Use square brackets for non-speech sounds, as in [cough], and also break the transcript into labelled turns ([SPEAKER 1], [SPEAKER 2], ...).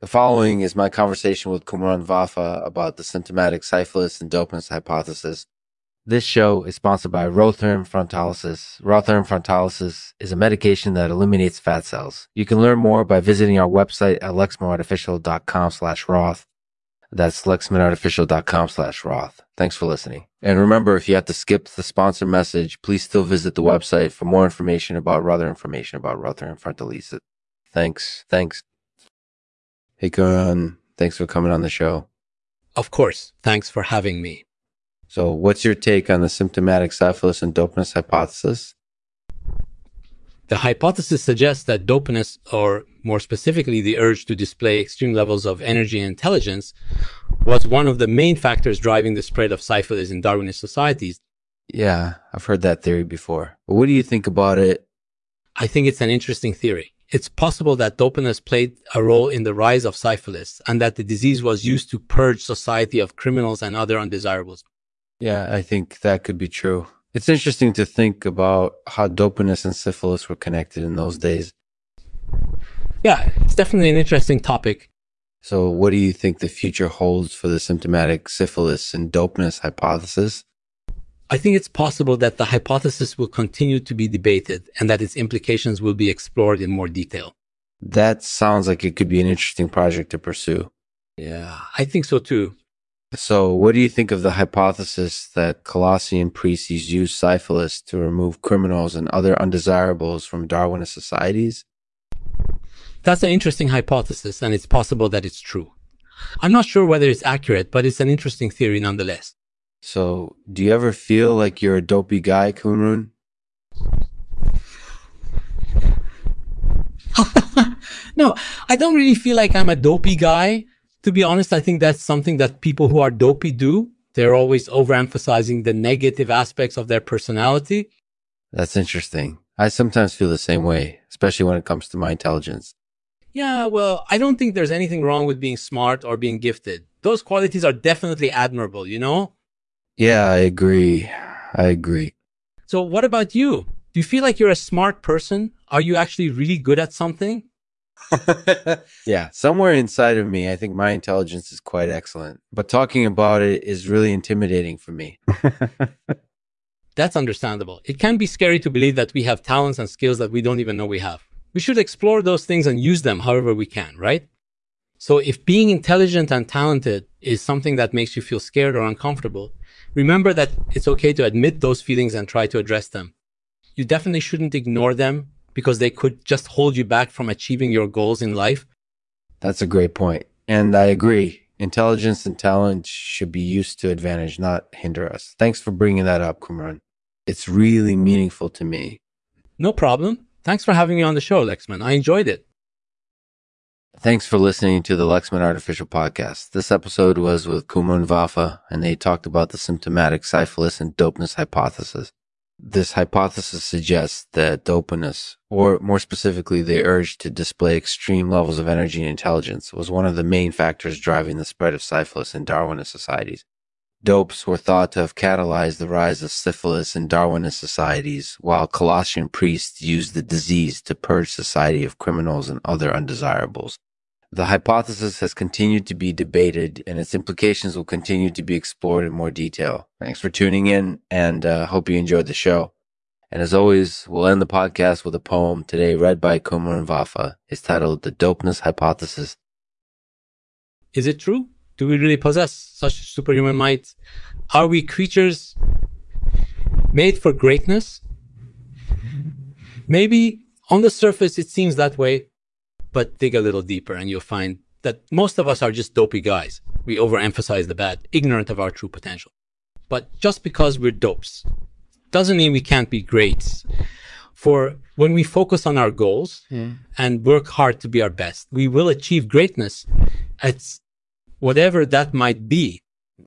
[SPEAKER 1] The following is my conversation with Cumrun Vafa about the symptomatic syphilis and dopeness hypothesis. This show is sponsored by Rotherm Frontalysis. Rotherm Frontalysis is a medication that eliminates fat cells. You can learn more by visiting our website at lexmanartificial.com slash Roth. That's lexmanartificial.com slash Roth. Thanks for listening. And remember, if you have to skip the sponsor message, please still visit the website for more information about other information about Rotherm Frontalysis. Thanks. Thanks. Hey, Cumrun. Thanks for coming on the show.
[SPEAKER 2] Of course. Thanks for having me.
[SPEAKER 1] So, what's your take on the symptomatic syphilis and dopeness hypothesis?
[SPEAKER 2] The hypothesis suggests that dopeness, or more specifically, the urge to display extreme levels of energy and intelligence, was one of the main factors driving the spread of syphilis in Darwinist societies.
[SPEAKER 1] Yeah, I've heard that theory before. But what do you think about it?
[SPEAKER 2] I think it's an interesting theory. It's possible that dopeness played a role in the rise of syphilis and that the disease was used to purge society of criminals and other undesirables.
[SPEAKER 1] Yeah, I think that could be true. It's interesting to think about how dopeness and syphilis were connected in those days.
[SPEAKER 2] Yeah, it's definitely an interesting topic.
[SPEAKER 1] So, what do you think the future holds for the symptomatic syphilis and dopeness hypothesis?
[SPEAKER 2] I think it's possible that the hypothesis will continue to be debated and that its implications will be explored in more detail.
[SPEAKER 1] That sounds like it could be an interesting project to pursue.
[SPEAKER 2] Yeah, I think so too.
[SPEAKER 1] So, what do you think of the hypothesis that Colossian priests used syphilis to remove criminals and other undesirables from Darwinist societies?
[SPEAKER 2] That's an interesting hypothesis, and it's possible that it's true. I'm not sure whether it's accurate, but it's an interesting theory nonetheless.
[SPEAKER 1] So, do you ever feel like you're a dopey guy, Cumrun? [laughs]
[SPEAKER 2] no, I don't really feel like I'm a dopey guy to be honest, I think that's something that people who are dopey do. They're always overemphasizing the negative aspects of their personality.
[SPEAKER 1] That's interesting. I sometimes feel the same way, especially when it comes to my intelligence.
[SPEAKER 2] Yeah, well, I don't think there's anything wrong with being smart or being gifted. Those qualities are definitely admirable, you know?
[SPEAKER 1] Yeah, I agree. I agree.
[SPEAKER 2] So, what about you? Do you feel like you're a smart person? Are you actually really good at something? [laughs]
[SPEAKER 1] yeah, somewhere inside of me, I think my intelligence is quite excellent, but talking about it is really intimidating for me. [laughs]
[SPEAKER 2] That's understandable. It can be scary to believe that we have talents and skills that we don't even know we have. We should explore those things and use them however we can, right? So if being intelligent and talented is something that makes you feel scared or uncomfortable, remember that it's okay to admit those feelings and try to address them. You definitely shouldn't ignore them because they could just hold you back from achieving your goals in life.
[SPEAKER 1] That's a great point. And I agree. Intelligence and talent should be used to advantage, not hinder us. Thanks for bringing that up, Cumrun. It's really meaningful to me.
[SPEAKER 2] No problem. Thanks for having me on the show, Lexman. I enjoyed it.
[SPEAKER 1] Thanks for listening to the Lexman Artificial Podcast. This episode was with Cumrun Vafa, and they talked about the symptomatic syphilis and dopeness hypothesis. This hypothesis suggests that dopeness, or more specifically, the urge to display extreme levels of energy and intelligence, was one of the main factors driving the spread of syphilis in Darwinist societies. Dopes were thought to have catalyzed the rise of syphilis in Darwinist societies, while Colossian priests used the disease to purge society of criminals and other undesirables. The hypothesis has continued to be debated and its implications will continue to be explored in more detail. Thanks for tuning in and uh, hope you enjoyed the show. And as always, we'll end the podcast with a poem today read by Kumar and Vafa. It's titled The Dopeness Hypothesis.
[SPEAKER 2] Is it true? Do we really possess such superhuman might? Are we creatures made for greatness? Maybe on the surface it seems that way, but dig a little deeper and you'll find that most of us are just dopey guys. We overemphasize the bad, ignorant of our true potential. But just because we're dopes doesn't mean we can't be greats. For when we focus on our goals yeah. and work hard to be our best, we will achieve greatness at whatever that might be.